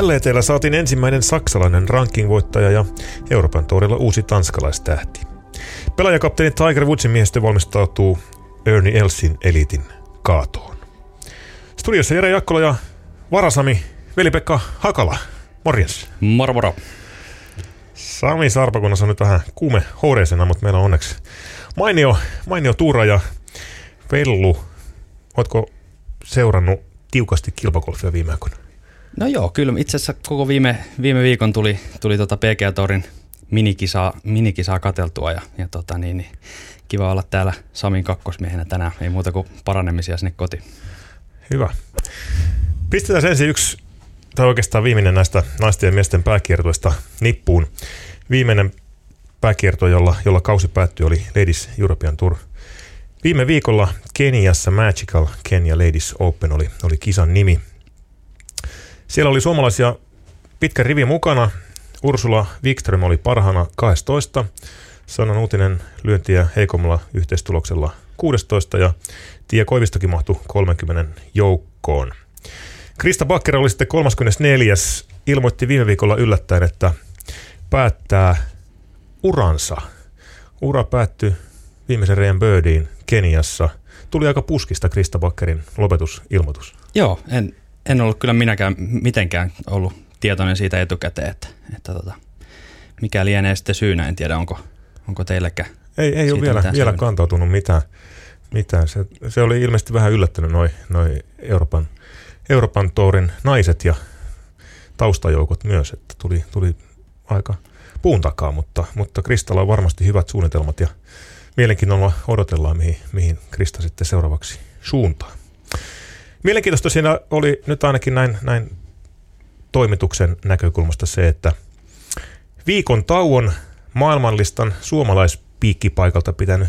LETllä saatiin ensimmäinen saksalainen ranking-voittaja ja Euroopan tourilla uusi tanskalaistähti. Pelaajakapteeni Tiger Woodsin miehistö valmistautuu Ernie Elsin elitin kaatoon. Studiossa Jere Jakkola ja Varasami, veli-Pekka Hakala. Morjens. Moro moro. Sami Sarpakunnassa on nyt vähän kuume horeisena, mutta meillä on onneksi mainio, mainio tuura ja Vellu. Oletko seurannut tiukasti kilpakolfia viime aikoina? No joo, kyllä itse asiassa koko viime, viime viikon tuli, tuli tota PGA Torin minikisaa, minikisaa kateltua ja, ja tota niin, niin, kiva olla täällä Samin kakkosmiehenä tänään. Ei muuta kuin paranemisia sinne kotiin. Hyvä. Pistetään ensin yksi, tai oikeastaan viimeinen näistä naisten ja miesten pääkiertoista nippuun. Viimeinen pääkierto, jolla, jolla kausi päättyi, oli Ladies European Tour. Viime viikolla Keniassa Magical Kenya Ladies Open oli, oli kisan nimi. Siellä oli suomalaisia pitkä rivi mukana. Ursula Wikström oli parhaana 12. Sanan uutinen lyöntiä heikommalla yhteistuloksella 16 ja Tia Koivistokin mahtui 30 joukkoon. Krista Bakker oli sitten 34. Ilmoitti viime viikolla yllättäen, että päättää uransa. Ura päättyi viimeisen reijän birdiin Keniassa. Tuli aika puskista Krista Bakkerin lopetusilmoitus. Joo, en, en ollut kyllä minäkään mitenkään ollut tietoinen siitä etukäteen, että, että tota, mikä lienee sitten syynä. En tiedä, onko, onko teillekään Ei, ei ole vielä, vielä kantautunut mitään. mitään. Se, se oli ilmeisesti vähän yllättänyt noin noi Euroopan, Euroopan tourin naiset ja taustajoukot myös, että tuli, tuli aika puun takaa, mutta, mutta Kristalla on varmasti hyvät suunnitelmat ja mielenkiinnolla odotellaan, mihin, mihin Krista sitten seuraavaksi suuntaa. Mielenkiintoista siinä oli nyt ainakin näin, näin toimituksen näkökulmasta se, että viikon tauon maailmanlistan suomalaispiikkipaikalta pitänyt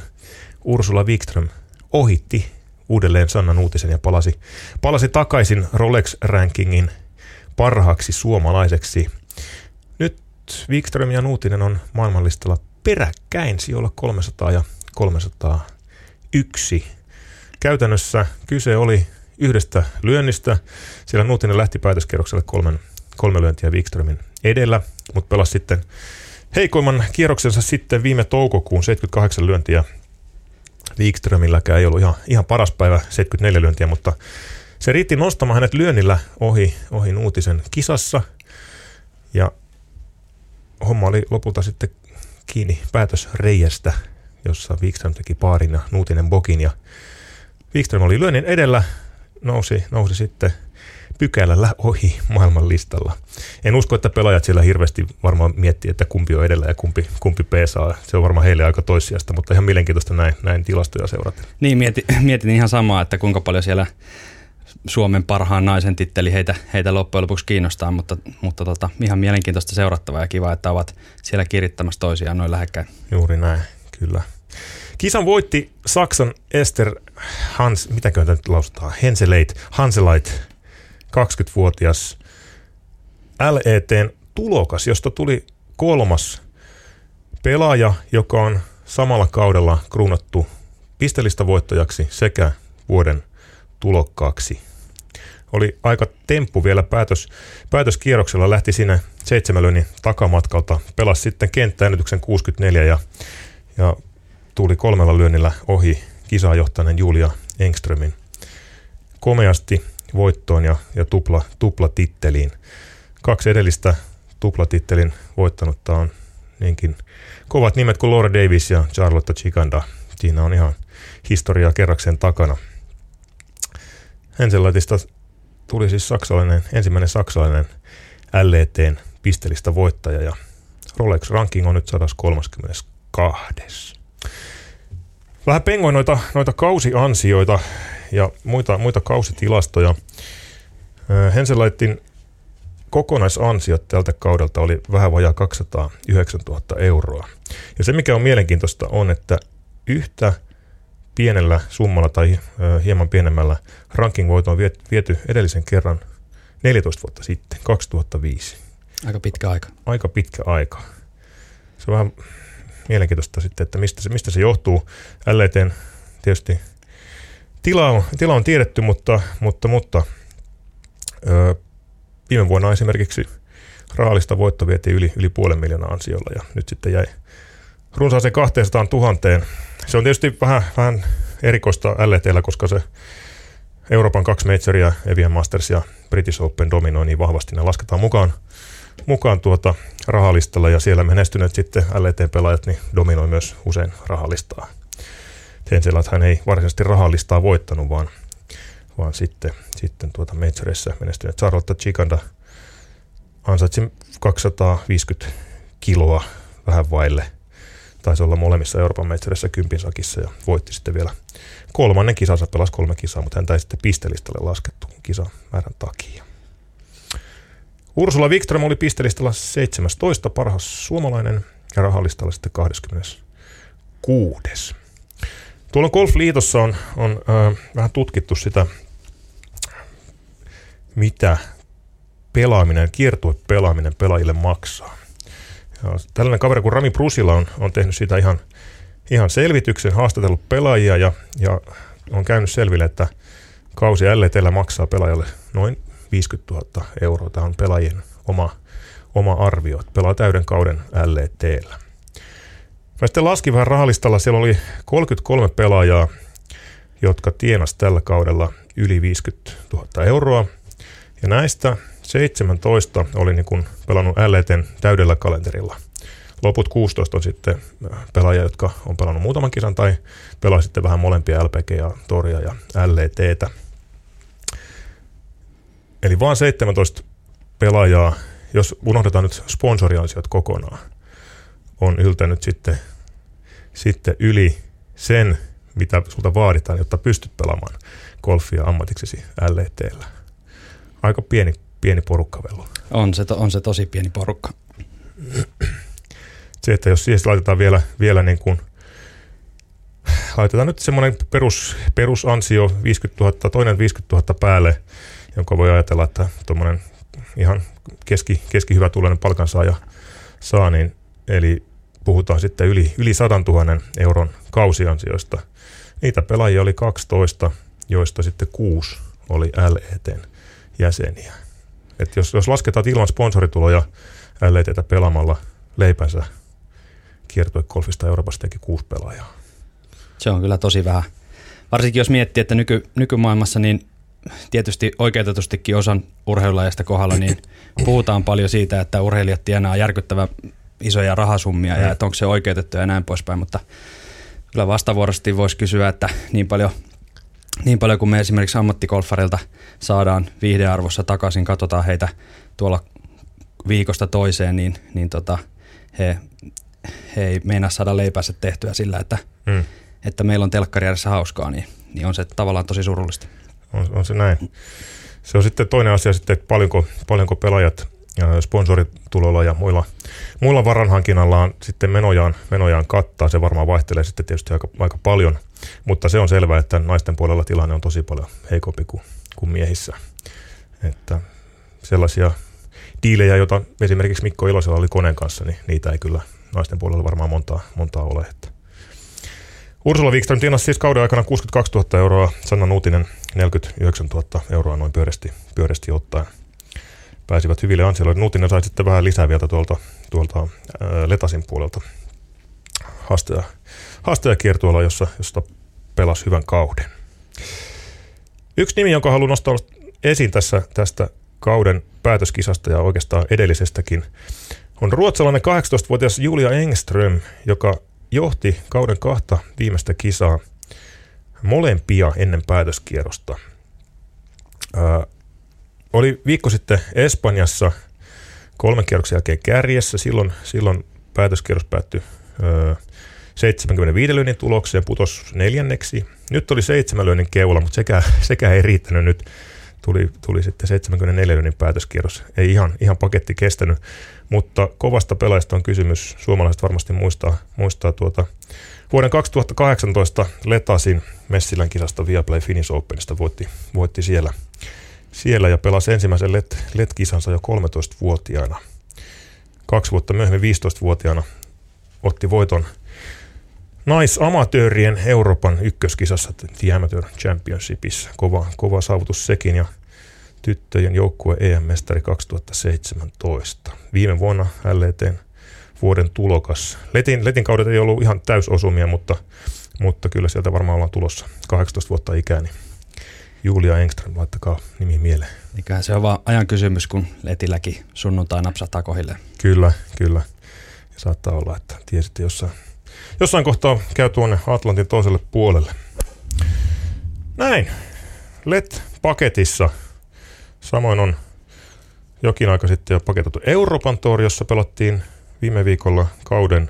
Ursula Wikström ohitti uudelleen Sannan uutisen ja palasi, palasi takaisin Rolex-rankingin parhaaksi suomalaiseksi. Nyt Wikström ja Nuutinen on maailmanlistalla peräkkäin sijoilla 300 ja 301. Käytännössä kyse oli yhdestä lyönnistä. Siellä Nuutinen lähti päätöskierrokselle kolmen, kolme lyöntiä Wikströmin edellä, mutta pelasi sitten heikoimman kierroksensa sitten viime toukokuun 78 lyöntiä. Wikströmilläkään ei ollut ihan, ihan paras päivä 74 lyöntiä, mutta se riitti nostamaan hänet lyönnillä ohi, ohi Nuutisen kisassa. Ja homma oli lopulta sitten kiinni päätösreijästä, jossa Wikström teki paarin ja Nuutinen bokin. Ja Wikström oli lyönnin edellä, nousi, nousi sitten pykälällä ohi maailman listalla. En usko, että pelaajat siellä hirveästi varmaan miettii, että kumpi on edellä ja kumpi, kumpi peesaa. Se on varmaan heille aika toissijasta, mutta ihan mielenkiintoista näin, näin tilastoja seurata. Niin, mietin, mietin ihan samaa, että kuinka paljon siellä Suomen parhaan naisen titteli heitä, heitä loppujen lopuksi kiinnostaa, mutta, mutta tota, ihan mielenkiintoista seurattavaa ja kiva, että ovat siellä kirittämässä toisiaan noin lähekkäin. Juuri näin, kyllä. Kisan voitti Saksan Ester Hans, mitäkö nyt lausutaan, Henseleit, Hanselait, 20-vuotias LETn tulokas, josta tuli kolmas pelaaja, joka on samalla kaudella kruunattu pistelistä voittajaksi sekä vuoden tulokkaaksi. Oli aika temppu vielä päätös, päätöskierroksella, lähti sinne seitsemälönin takamatkalta, pelasi sitten kenttäännytyksen 64 ja, ja tuli kolmella lyönnillä ohi kisaa Julia Engströmin. Komeasti voittoon ja, ja tupla, tuplatitteliin. Kaksi edellistä tuplatittelin voittanutta on niinkin kovat nimet kuin Laura Davis ja Charlotte Chikanda. Siinä on ihan historiaa kerrakseen takana. Henselatista tuli siis saksalainen, ensimmäinen saksalainen LETn pistelistä voittaja ja Rolex ranking on nyt 132. Vähän pengoin noita, noita kausiansioita ja muita, muita kausitilastoja. Henselaitin kokonaisansiot tältä kaudelta oli vähän vajaa 209 000 euroa. Ja se mikä on mielenkiintoista on, että yhtä pienellä summalla tai hieman pienemmällä ranking on viety edellisen kerran 14 vuotta sitten, 2005. Aika pitkä aika. Aika pitkä aika. Se on vähän mielenkiintoista sitten, että mistä se, mistä se johtuu. LETn tietysti tila on, tila on tiedetty, mutta, mutta, mutta ö, viime vuonna esimerkiksi Raalista voitto vietiin yli, yli puolen miljoonaa ansiolla ja nyt sitten jäi runsaaseen 200 000. Se on tietysti vähän, vähän erikoista LTllä, koska se Euroopan kaksi majoria, Evian Masters ja British Open dominoi niin vahvasti. Ne lasketaan mukaan, mukaan tuota rahalistalla ja siellä menestyneet sitten LT-pelaajat niin dominoi myös usein rahalistaa. hän ei varsinaisesti rahalistaa voittanut, vaan, vaan sitten, sitten tuota majorissa menestyneet Charlotte Chikanda ansaitsi 250 kiloa vähän vaille. Taisi olla molemmissa Euroopan metsurissä kympin sakissa ja voitti sitten vielä kolmannen kisansa, pelasi kolme kisaa, mutta häntä ei sitten pistelistalle laskettu kisamäärän takia. Ursula Wikström oli pistelistalla 17. parhaas suomalainen ja rahallistalla sitten 26. Tuolla Golfliitossa on, on äh, vähän tutkittu sitä, mitä pelaaminen, kiertue pelaaminen pelaajille maksaa. Ja tällainen kaveri kuin Rami Prusila on, on tehnyt siitä ihan, ihan selvityksen, haastatellut pelaajia ja, ja on käynyt selville, että kausi LTllä maksaa pelaajalle noin 50 000 euroa. Tämä on pelaajien oma, oma arvio, että pelaa täyden kauden LTllä. Mä sitten laskin vähän rahalistalla, siellä oli 33 pelaajaa, jotka tienas tällä kaudella yli 50 000 euroa. Ja näistä 17 oli niin kuin pelannut LETn täydellä kalenterilla. Loput 16 on sitten äh, pelaajia, jotka on pelannut muutaman kisan tai pelaa sitten vähän molempia LPG ja Toria ja LETtä. Eli vain 17 pelaajaa, jos unohdetaan nyt sponsoriansiot kokonaan, on yltänyt sitten, sitten yli sen, mitä sulta vaaditaan, jotta pystyt pelaamaan golfia ammatiksesi LETllä. Aika pieni, pieni porukka vielä. On se, on se tosi pieni porukka. Se, että jos siihen laitetaan vielä, vielä niin kuin, laitetaan nyt semmoinen perus, perusansio 50 000, toinen 50 000 päälle, jonka voi ajatella, että tuommoinen ihan keski, keskihyvä tuloinen palkansaaja saa, niin eli puhutaan sitten yli, yli 100 000 euron kausiansioista. Niitä pelaajia oli 12, joista sitten kuusi oli LETn jäseniä. Et jos, jos lasketaan ilman sponsorituloja LETtä pelaamalla leipänsä kiertuekolfista Euroopassa teki kuusi pelaajaa. Se on kyllä tosi vähän. Varsinkin jos miettii, että nyky, nykymaailmassa niin tietysti oikeutetustikin osan urheilulajista kohdalla, niin puhutaan paljon siitä, että urheilijat tienaa järkyttävän isoja rahasummia mm. ja että onko se oikeutettu ja näin poispäin, mutta kyllä vastavuoroisesti voisi kysyä, että niin paljon niin paljon kuin me esimerkiksi ammattikolfarilta saadaan viihdearvossa takaisin, katsotaan heitä tuolla viikosta toiseen, niin, niin tota, he, he ei meinaa saada leipänsä tehtyä sillä, että, mm. että meillä on telkkari hauskaa, niin, niin on se tavallaan tosi surullista. On, on se näin. Se on sitten toinen asia sitten, että paljonko, paljonko pelaajat sponsoritulolla ja muilla, muilla varanhankinnallaan sitten menojaan, menojaan kattaa. Se varmaan vaihtelee sitten tietysti aika, aika paljon, mutta se on selvää, että naisten puolella tilanne on tosi paljon heikompi kuin, kuin miehissä. Että sellaisia diilejä, joita esimerkiksi Mikko Ilosella oli koneen kanssa, niin niitä ei kyllä naisten puolella varmaan montaa, montaa ole. Että. Ursula Wikström tienasi siis kauden aikana 62 000 euroa, Sanna Nuutinen 49 000 euroa noin pyöreästi, pyöreästi ottaen pääsivät hyville ansioille. Nuutinen sai sitten vähän lisää vielä tuolta, tuolta ää, Letasin puolelta haastaja, haastajakiertueella, jossa, josta pelasi hyvän kauden. Yksi nimi, jonka haluan nostaa esiin tässä, tästä kauden päätöskisasta ja oikeastaan edellisestäkin, on ruotsalainen 18-vuotias Julia Engström, joka johti kauden kahta viimeistä kisaa molempia ennen päätöskierrosta. Ää, oli viikko sitten Espanjassa kolmen kierroksen jälkeen kärjessä. Silloin, silloin päätöskierros päättyi ö, 75 lyönnin tulokseen, putos neljänneksi. Nyt oli seitsemän lyönnin keula, mutta sekä, sekä ei riittänyt nyt. Tuli, tuli sitten 74 lyönnin päätöskierros. Ei ihan, ihan paketti kestänyt, mutta kovasta pelaajasta on kysymys. Suomalaiset varmasti muistaa, muistaa tuota vuoden 2018 Letasin Messilän kisasta Viaplay Finnish Openista voitti, voitti siellä siellä ja pelasi ensimmäisen let, let-kisansa jo 13-vuotiaana. Kaksi vuotta myöhemmin 15-vuotiaana otti voiton naisamatöörien Euroopan ykköskisassa The Amateur Championshipissa. Kova, kova saavutus sekin ja tyttöjen joukkue EM-mestari 2017. Viime vuonna LETn vuoden tulokas. Letin, Letin kaudet ei ollut ihan täysosumia, mutta, mutta kyllä sieltä varmaan ollaan tulossa 18 vuotta ikää, niin Julia Engström, laittakaa nimi mieleen. Eiköhän se on vaan ajan kysymys, kun Letilläkin sunnuntai napsahtaa kohille. Kyllä, kyllä. Ja saattaa olla, että tiesitte jossain, jossain kohtaa käy tuonne Atlantin toiselle puolelle. Näin. LED-paketissa. Samoin on jokin aika sitten jo paketettu Euroopan Tour, jossa pelattiin viime viikolla kauden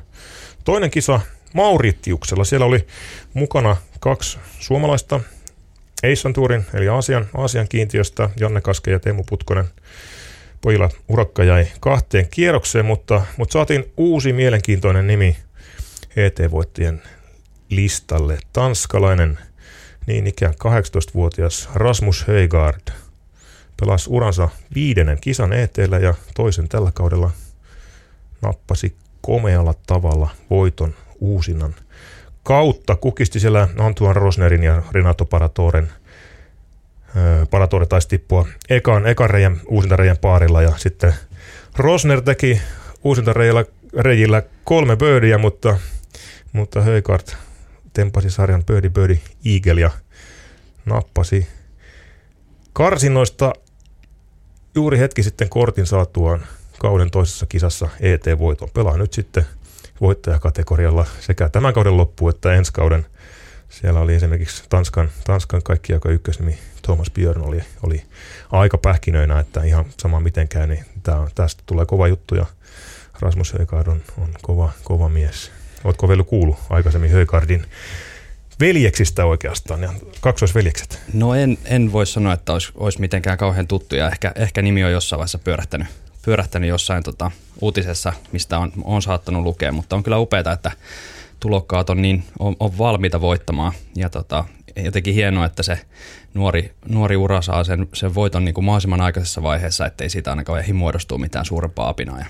toinen kisa Mauritiuksella. Siellä oli mukana kaksi suomalaista Eissan Tourin, eli Aasian, Aasian kiintiöstä, Janne Kaske ja Teemu Putkonen. Pojilla urakka jäi kahteen kierrokseen, mutta, mutta saatiin uusi mielenkiintoinen nimi ET-voittien listalle. Tanskalainen niin ikään 18-vuotias Rasmus Heigard pelasi uransa viidennen kisan eteellä ja toisen tällä kaudella nappasi komealla tavalla voiton uusinnan kautta. Kukisti siellä Antuan Rosnerin ja Renato Paratoren. Paratore taisi tippua ekan, ekan reijän, uusintareijän paarilla ja sitten Rosner teki uusintareijillä reijillä kolme birdiä, mutta, mutta Höykart tempasi sarjan Birdie Birdie Eagle ja nappasi karsinnoista juuri hetki sitten kortin saatuaan kauden toisessa kisassa ET-voiton. Pelaa nyt sitten voittajakategorialla sekä tämän kauden loppu että ensi kauden. Siellä oli esimerkiksi Tanskan, Tanskan kaikki aika ykkösnimi Thomas Björn oli, oli aika pähkinöinä, että ihan sama mitenkään, niin tää, tästä tulee kova juttu ja Rasmus Högard on, on kova, kova mies. Oletko vielä kuullut aikaisemmin Högardin veljeksistä oikeastaan, ja kaksoisveljekset? No en, en voi sanoa, että olisi, olisi mitenkään kauhean tuttu ja ehkä, ehkä nimi on jossain vaiheessa pyörähtänyt, pyörähtänyt jossain tota, uutisessa, mistä on, on saattanut lukea, mutta on kyllä upeaa, että tulokkaat on, niin, on, on valmiita voittamaan ja tota, jotenkin hienoa, että se nuori, nuori ura saa sen, sen voiton niin kuin mahdollisimman aikaisessa vaiheessa, ettei siitä ainakaan ehdi mitään suurempaa apinaa ja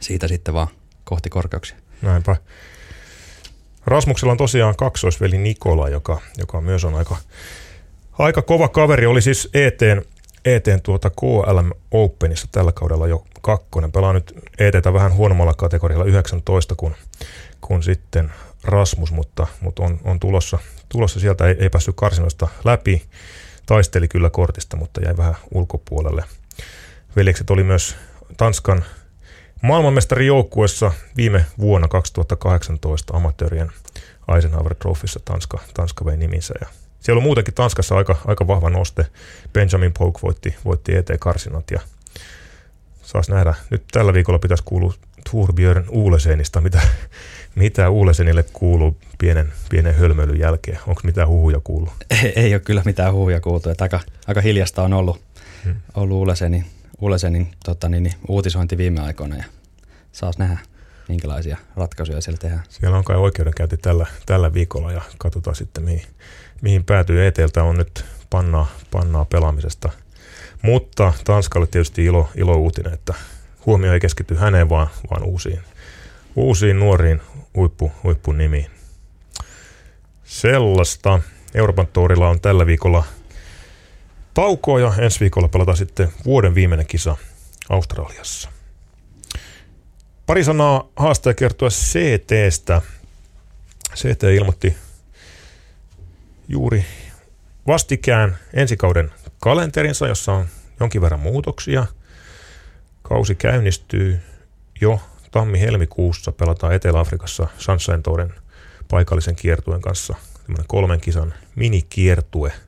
siitä sitten vaan kohti korkeuksia. Näinpä. Rasmuksella on tosiaan kaksoisveli Nikola, joka, joka myös on aika, aika kova kaveri. Oli siis ETn, ETn tuota KLM Openissa tällä kaudella jo kakkonen. Pelaa nyt ETtä vähän huonommalla kategorialla 19 kuin, kuin sitten Rasmus, mutta, mutta on, on tulossa, tulossa sieltä, ei, ei päässyt karsinoista läpi. Taisteli kyllä kortista, mutta jäi vähän ulkopuolelle. Veljekset oli myös Tanskan maailmanmestarijoukkuessa viime vuonna 2018 amatöörien Eisenhower Trophyssa Tanska, Tanska vei niminsä. Ja siellä on muutenkin Tanskassa aika, aika vahva noste. Benjamin Polk voitti, voitti ET-karsinat ja saas nähdä. Nyt tällä viikolla pitäisi kuulua Turbjörn Uulesenista, mitä, mitä Uulesenille kuuluu pienen, pienen hölmöilyn jälkeen. Onko mitään huhuja kuullut? Ei, ei ole kyllä mitään huhuja kuultu. Että aika, aika hiljasta on ollut, hmm. ollut Uulesenin Ulesenin tota, niin, niin, uutisointi viime aikoina ja saas nähdä, minkälaisia ratkaisuja siellä tehdään. Siellä on kai oikeudenkäynti tällä, tällä viikolla ja katsotaan sitten mihin, mihin päätyy. Eteeltä on nyt pannaa, pannaa pelaamisesta. Mutta Tanskalle tietysti ilo, ilo uutinen, että huomio ei keskity häneen, vaan, vaan uusiin, uusiin nuoriin huippu, huippunimiin. Sellaista. Euroopan tuurilla on tällä viikolla taukoa ja ensi viikolla pelataan sitten vuoden viimeinen kisa Australiassa. Pari sanaa haastaja kertoa CTstä. CT ilmoitti juuri vastikään ensikauden kalenterinsa, jossa on jonkin verran muutoksia. Kausi käynnistyy jo tammi-helmikuussa. Pelataan Etelä-Afrikassa Sunshine Touren paikallisen kiertuen kanssa. kolmen kisan minikiertue –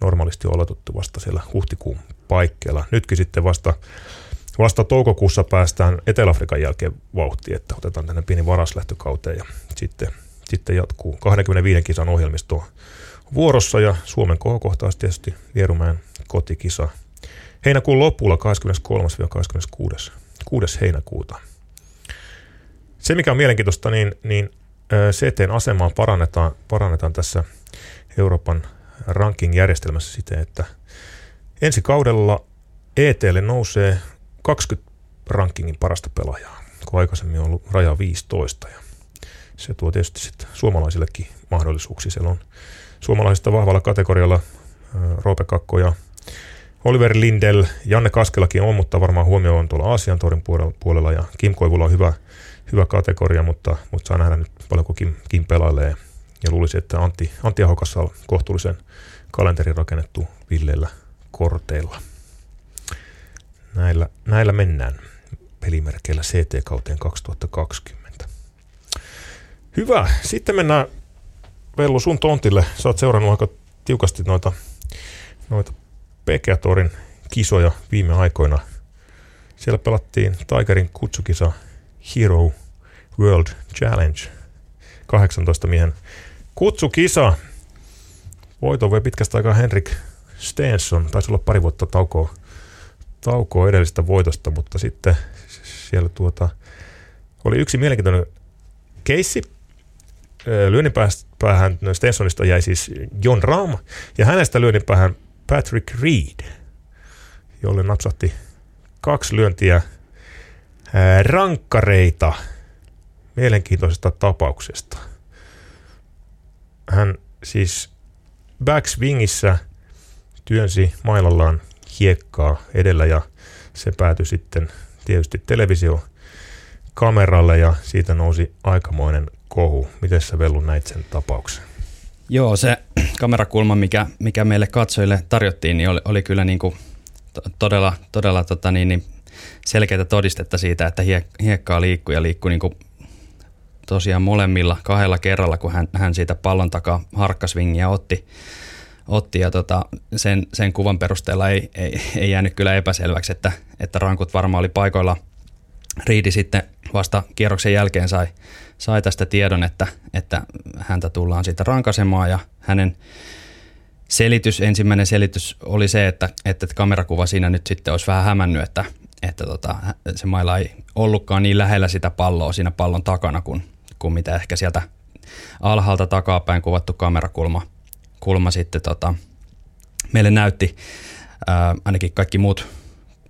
normaalisti on aloitettu vasta siellä huhtikuun paikkeilla. Nytkin sitten vasta, vasta toukokuussa päästään Etelä-Afrikan jälkeen vauhtiin, että otetaan tänne pieni varaslähtökauteen ja sitten, sitten jatkuu 25 kisan ohjelmisto vuorossa ja Suomen kohokohtaus tietysti Vierumäen kotikisa heinäkuun lopulla 23-26. 6. heinäkuuta. Se, mikä on mielenkiintoista, niin, niin CTn asemaa parannetaan, parannetaan tässä Euroopan ranking-järjestelmässä siten, että ensi kaudella ETlle nousee 20 rankingin parasta pelaajaa, kun aikaisemmin on ollut raja 15. Ja se tuo tietysti sitten suomalaisillekin mahdollisuuksia. Siellä on suomalaisista vahvalla kategorialla Roope Kakko ja Oliver Lindell, Janne Kaskelakin on, mutta varmaan huomio on tuolla Aasian torin puolella ja Kim Koivulla on hyvä, hyvä kategoria, mutta, mutta saa nähdä nyt paljonko Kim, Kim pelailee. Ja luulisi, että Antti, Antti Ahokassa on kohtuullisen kalenterin rakennettu villeillä korteilla. Näillä, näillä mennään pelimerkeillä CT-kauteen 2020. Hyvä. Sitten mennään Vellu sun tontille. Sä oot seurannut aika tiukasti noita, noita Pekeatorin kisoja viime aikoina. Siellä pelattiin Tigerin kutsukisa Hero World Challenge. 18 miehen kutsukisa. Voito voi pitkästä aikaa Henrik Stenson. Taisi olla pari vuotta taukoa, taukoa edellisestä voitosta, mutta sitten siellä tuota, oli yksi mielenkiintoinen keissi. Lyönnin päähän Stensonista jäi siis John Ram, ja hänestä lyönnin päähän Patrick Reed, jolle napsahti kaksi lyöntiä rankkareita mielenkiintoisesta tapauksesta. Hän siis backswingissä työnsi mailallaan hiekkaa edellä ja se päätyi sitten tietysti televisio kameralle ja siitä nousi aikamoinen kohu. Miten sä Vellu näit sen tapauksen? Joo, se kamerakulma, mikä, mikä meille katsojille tarjottiin, niin oli, oli kyllä niin kuin todella, todella tota niin, niin selkeää todistetta siitä, että hie, hiekkaa liikkuu ja liikkuu niin kuin tosiaan molemmilla kahdella kerralla, kun hän, hän siitä pallon takaa harkkasvingiä otti. otti ja tota, sen, sen kuvan perusteella ei, ei, ei jäänyt kyllä epäselväksi, että, että rankut varmaan oli paikoilla. Riidi sitten vasta kierroksen jälkeen sai, sai tästä tiedon, että, että häntä tullaan siitä rankasemaan ja hänen selitys, ensimmäinen selitys oli se, että, että kamerakuva siinä nyt sitten olisi vähän hämännyt, että, että tota, se mailla ei ollutkaan niin lähellä sitä palloa siinä pallon takana kuin, kuin mitä ehkä sieltä alhaalta takapäin kuvattu kamerakulma kulma sitten tota, meille näytti. Ää, ainakin kaikki muut,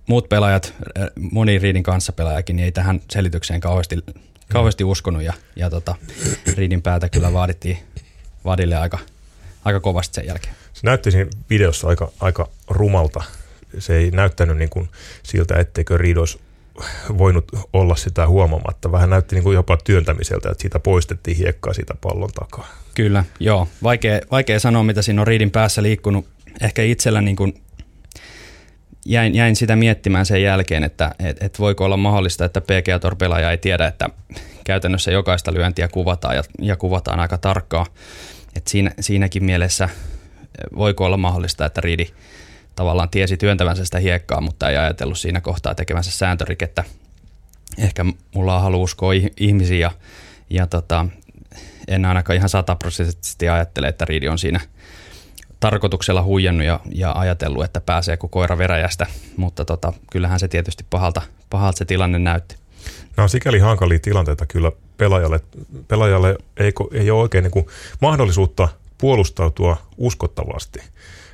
muut pelaajat, moni Riidin kanssa pelaajakin, niin ei tähän selitykseen kauheasti kauheasti uskonut ja, ja tota, Riidin päätä kyllä vaadittiin Vadille aika, aika kovasti sen jälkeen. Se näytti siinä videossa aika, aika rumalta. Se ei näyttänyt niin kuin siltä, etteikö Riid olisi voinut olla sitä huomaamatta. Vähän näytti niin kuin jopa työntämiseltä, että siitä poistettiin hiekkaa siitä pallon takaa. Kyllä, joo. Vaikea, vaikea sanoa, mitä siinä on Riidin päässä liikkunut. Ehkä itsellä niin kuin jäin, jäin sitä miettimään sen jälkeen, että et, et voiko olla mahdollista, että PGA-torpelaaja ei tiedä, että käytännössä jokaista lyöntiä kuvataan ja, ja kuvataan aika tarkkaan. Et siinä, siinäkin mielessä voiko olla mahdollista, että Riidi tavallaan tiesi työntävänsä sitä hiekkaa, mutta ei ajatellut siinä kohtaa tekemänsä sääntörikettä. Ehkä mulla on halu uskoa ihmisiä ja, ja tota, en ainakaan ihan sataprosenttisesti ajattele, että Riidi on siinä – tarkoituksella huijannut ja, ja ajatellut, että pääsee kuin koira veräjästä, mutta tota, kyllähän se tietysti pahalta, pahalta se tilanne näytti. Nämä on sikäli hankalia tilanteita kyllä pelaajalle. Pelaajalle ei, ei ole oikein niin kuin mahdollisuutta puolustautua uskottavasti,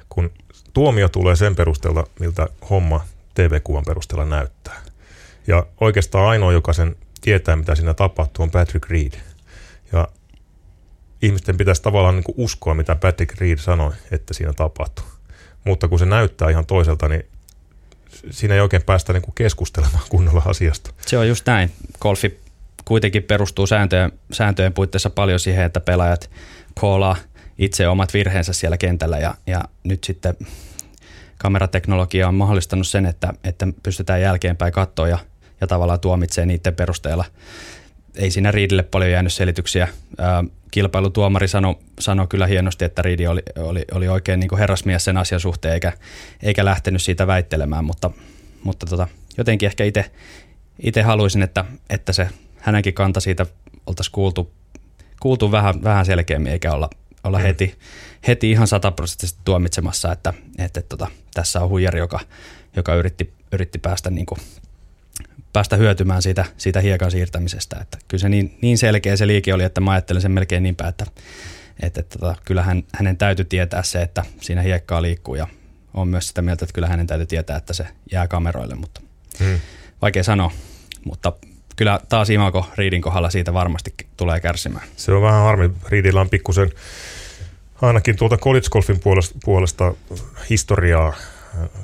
kun tuomio tulee sen perusteella, miltä homma TV-kuvan perusteella näyttää. Ja oikeastaan ainoa, joka sen tietää, mitä siinä tapahtuu, on Patrick Reed. Ja ihmisten pitäisi tavallaan niin kuin uskoa, mitä Patrick Reed sanoi, että siinä tapahtuu. Mutta kun se näyttää ihan toiselta, niin siinä ei oikein päästä niin kuin keskustelemaan kunnolla asiasta. Se on just näin. Golfi kuitenkin perustuu sääntöjen, sääntöjen puitteissa paljon siihen, että pelaajat koolaa itse omat virheensä siellä kentällä ja, ja nyt sitten kamerateknologia on mahdollistanut sen, että, että pystytään jälkeenpäin katsoa ja, ja tavallaan tuomitsee niiden perusteella ei siinä Riidille paljon jäänyt selityksiä. kilpailutuomari sanoi sano kyllä hienosti, että Riidi oli, oli, oli oikein niin herrasmies sen asian suhteen, eikä, eikä lähtenyt siitä väittelemään, mutta, mutta tota, jotenkin ehkä itse haluaisin, että, että se hänenkin kanta siitä oltaisiin kuultu, kuultu vähän, vähän selkeämmin, eikä olla, olla mm. heti, heti ihan sataprosenttisesti tuomitsemassa, että, että, tota, tässä on huijari, joka, joka yritti, yritti päästä niin kuin päästä hyötymään siitä, siitä hiekan siirtämisestä. Että kyllä se niin, niin selkeä se liike oli, että mä ajattelen sen melkein niin päin, että, että, että tota, kyllä hän, hänen täytyy tietää se, että siinä hiekkaa liikkuu ja on myös sitä mieltä, että kyllä hänen täytyy tietää, että se jää kameroille, mutta hmm. vaikea sanoa. Mutta kyllä taas Imako Riidin kohdalla siitä varmasti tulee kärsimään. Se on vähän harmi. Riidillä on pikkusen ainakin tuolta college golfin puolesta, puolesta historiaa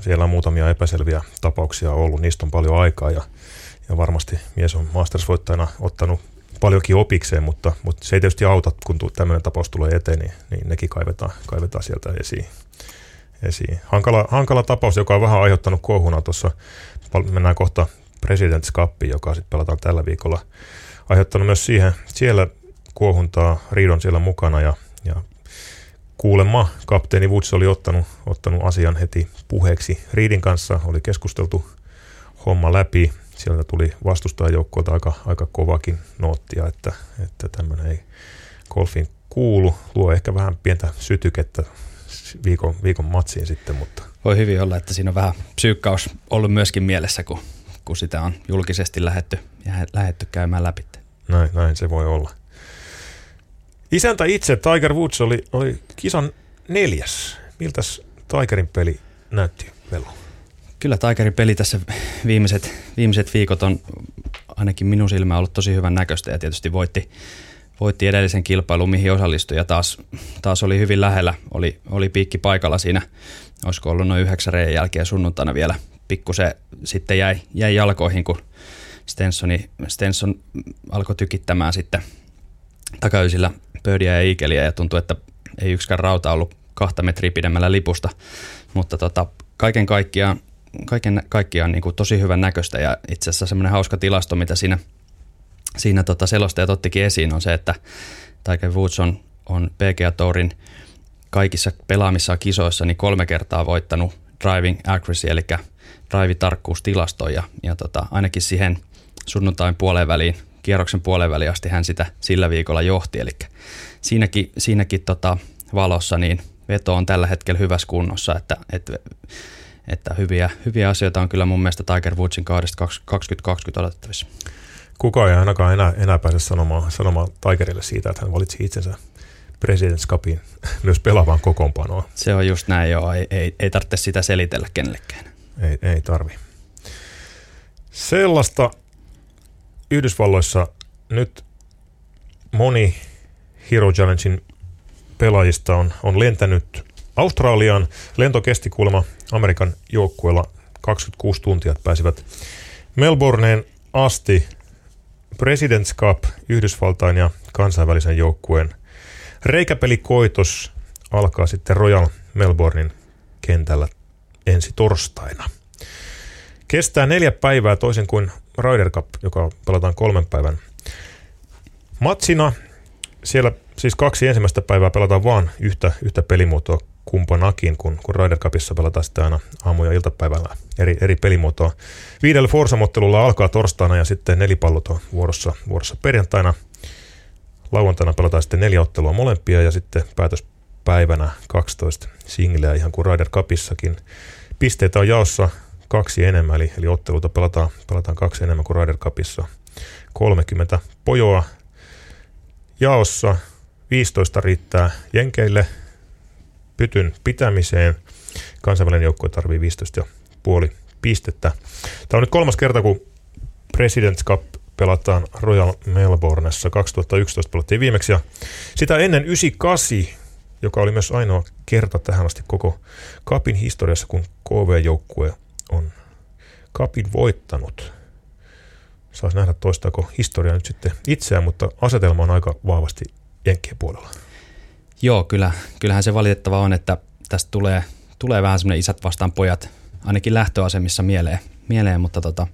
Siellä on muutamia epäselviä tapauksia ollut, niistä on paljon aikaa ja, ja varmasti mies on Masters-voittajana ottanut paljonkin opikseen, mutta, mutta se ei tietysti auta, kun tämmöinen tapaus tulee eteen, niin, niin nekin kaivetaan, kaivetaan sieltä esiin. esiin. Hankala, hankala tapaus, joka on vähän aiheuttanut kuohuna tuossa, mennään kohta President's Cupiin, joka sitten pelataan tällä viikolla, aiheuttanut myös siihen, siellä kuohuntaa, Riidon siellä mukana ja kuulemma kapteeni Woods oli ottanut, ottanut asian heti puheeksi Riidin kanssa, oli keskusteltu homma läpi, sieltä tuli vastustajajoukkoilta aika, aika kovakin noottia, että, että tämmöinen ei golfin kuulu. Luo ehkä vähän pientä sytykettä viikon, viikon matsiin sitten, mutta... Voi hyvin olla, että siinä on vähän psyykkaus ollut myöskin mielessä, kun, kun sitä on julkisesti lähetty, lähetty käymään läpi. Näin, näin se voi olla. Isäntä itse, Tiger Woods, oli, oli kisan neljäs. Miltäs Tigerin peli näytti, Velo? Kyllä Tigerin peli tässä viimeiset, viimeiset viikot on ainakin minun silmään ollut tosi hyvän näköistä ja tietysti voitti, voitti edellisen kilpailun, mihin osallistui ja taas, taas oli hyvin lähellä, oli, oli piikki paikalla siinä, olisiko ollut noin yhdeksän reijän jälkeen sunnuntaina vielä, pikkusen sitten jäi, jäi jalkoihin, kun Stensoni, Stenson alkoi tykittämään sitten takaysillä pöydiä ja ikeliä ja tuntui, että ei yksikään rauta ollut kahta metriä pidemmällä lipusta, mutta tota, kaiken kaikkiaan kaiken kaikkiaan niin kuin tosi hyvän näköistä ja itse asiassa semmoinen hauska tilasto, mitä siinä, siinä tota selostajat ottikin esiin, on se, että Tiger Woods on, on PGA Tourin kaikissa pelaamissa kisoissa niin kolme kertaa voittanut driving accuracy, eli drive-tarkkuustilastoja, ja, ja tota, ainakin siihen sunnuntain puoleen väliin, kierroksen puoleen väliin asti hän sitä sillä viikolla johti, eli siinäkin, siinäkin tota, valossa niin veto on tällä hetkellä hyvässä kunnossa, että, että että hyviä, hyviä asioita on kyllä mun mielestä Tiger Woodsin kaudesta 2020 odotettavissa. Kuka ei ainakaan enää, enää pääse sanomaan, sanomaan Tigerille siitä, että hän valitsi itsensä President's Cupin myös pelaavan kokoonpanoa. Se on just näin, joo. Ei, ei, ei tarvitse sitä selitellä kenellekään. Ei, ei tarvi. Sellaista Yhdysvalloissa nyt moni Hero Challengein pelaajista on, on lentänyt Australiaan. Lento kesti kuulemma Amerikan joukkueella 26 tuntia, pääsivät Melbourneen asti President's Cup Yhdysvaltain ja kansainvälisen joukkueen reikäpelikoitos alkaa sitten Royal Melbournein kentällä ensi torstaina. Kestää neljä päivää toisin kuin Ryder Cup, joka pelataan kolmen päivän matsina. Siellä siis kaksi ensimmäistä päivää pelataan vain yhtä, yhtä pelimuotoa kumpanakin, kun, kun Ryder Cupissa pelataan sitten aina aamu- ja iltapäivällä eri, eri pelimuotoa. Viidellä Forsa-mottelulla alkaa torstaina ja sitten nelipallot on vuorossa, vuorossa perjantaina. Lauantaina pelataan sitten neljä ottelua molempia ja sitten päätöspäivänä 12 singleä ihan kuin Ryder Cupissakin. Pisteitä on jaossa kaksi enemmän, eli, eli otteluita pelataan, pelataan kaksi enemmän kuin Ryder Cupissa. 30 pojoa jaossa, 15 riittää Jenkeille – pytyn pitämiseen. Kansainvälinen joukkue tarvii 15,5 pistettä. Tämä on nyt kolmas kerta, kun President's Cup pelataan Royal Melbourneessa. 2011 pelattiin viimeksi ja sitä ennen 98, joka oli myös ainoa kerta tähän asti koko Cupin historiassa, kun KV-joukkue on Cupin voittanut. Saisi nähdä toistaako historia nyt sitten itseään, mutta asetelma on aika vahvasti Jenkkien puolella. Joo, kyllä, kyllähän se valitettava on, että tästä tulee, tulee vähän semmoinen isät vastaan pojat, ainakin lähtöasemissa mieleen, mieleen mutta tota,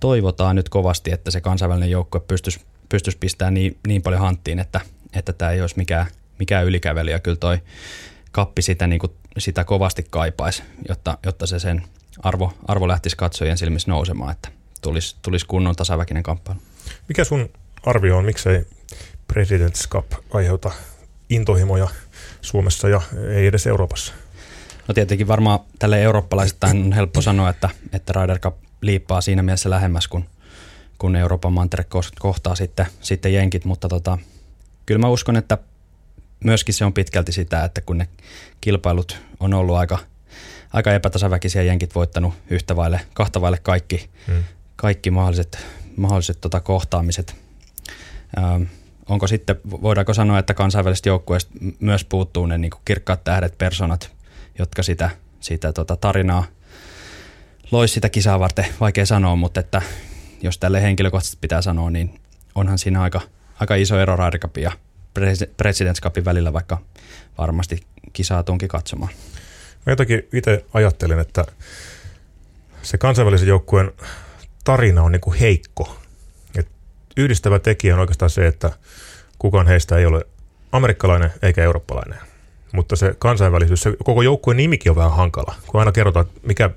toivotaan nyt kovasti, että se kansainvälinen joukkue pystyisi, pystyisi pistämään niin, niin paljon hanttiin, että, että tämä ei olisi mikään, mikään ylikävely ja kyllä toi kappi sitä, niin kuin, sitä kovasti kaipaisi, jotta, jotta se sen arvo, arvo lähtisi katsojien silmissä nousemaan, että tulisi, tulisi kunnon tasaväkinen kamppailu. Mikä sun arvio on, miksei President's Cup aiheuta intohimoja Suomessa ja ei edes Euroopassa? No tietenkin varmaan tälle eurooppalaisittain on helppo sanoa, että, että Ryder Cup liippaa siinä mielessä lähemmäs, kun, kun Euroopan mantere kohtaa sitten, sitten jenkit, mutta tota, kyllä mä uskon, että myöskin se on pitkälti sitä, että kun ne kilpailut on ollut aika, aika epätasaväkisiä, jenkit voittanut yhtä vaille, kahta vaille kaikki, hmm. kaikki mahdolliset, mahdolliset tota kohtaamiset. Ähm, onko sitten, voidaanko sanoa, että kansainvälisestä joukkueesta myös puuttuu ne niin kirkkaat tähdet, personat, jotka sitä, siitä tota tarinaa loisi sitä kisaa varten, vaikea sanoa, mutta että jos tälle henkilökohtaisesti pitää sanoa, niin onhan siinä aika, aika iso ero Ryder Cupin ja Presidents Cupin välillä, vaikka varmasti kisaa tunki katsomaan. Mä jotenkin itse ajattelin, että se kansainvälisen joukkueen tarina on niin kuin heikko. Et yhdistävä tekijä on oikeastaan se, että kukaan heistä ei ole amerikkalainen eikä eurooppalainen. Mutta se kansainvälisyys, se koko joukkueen nimikin on vähän hankala, kun aina kerrotaan, mikä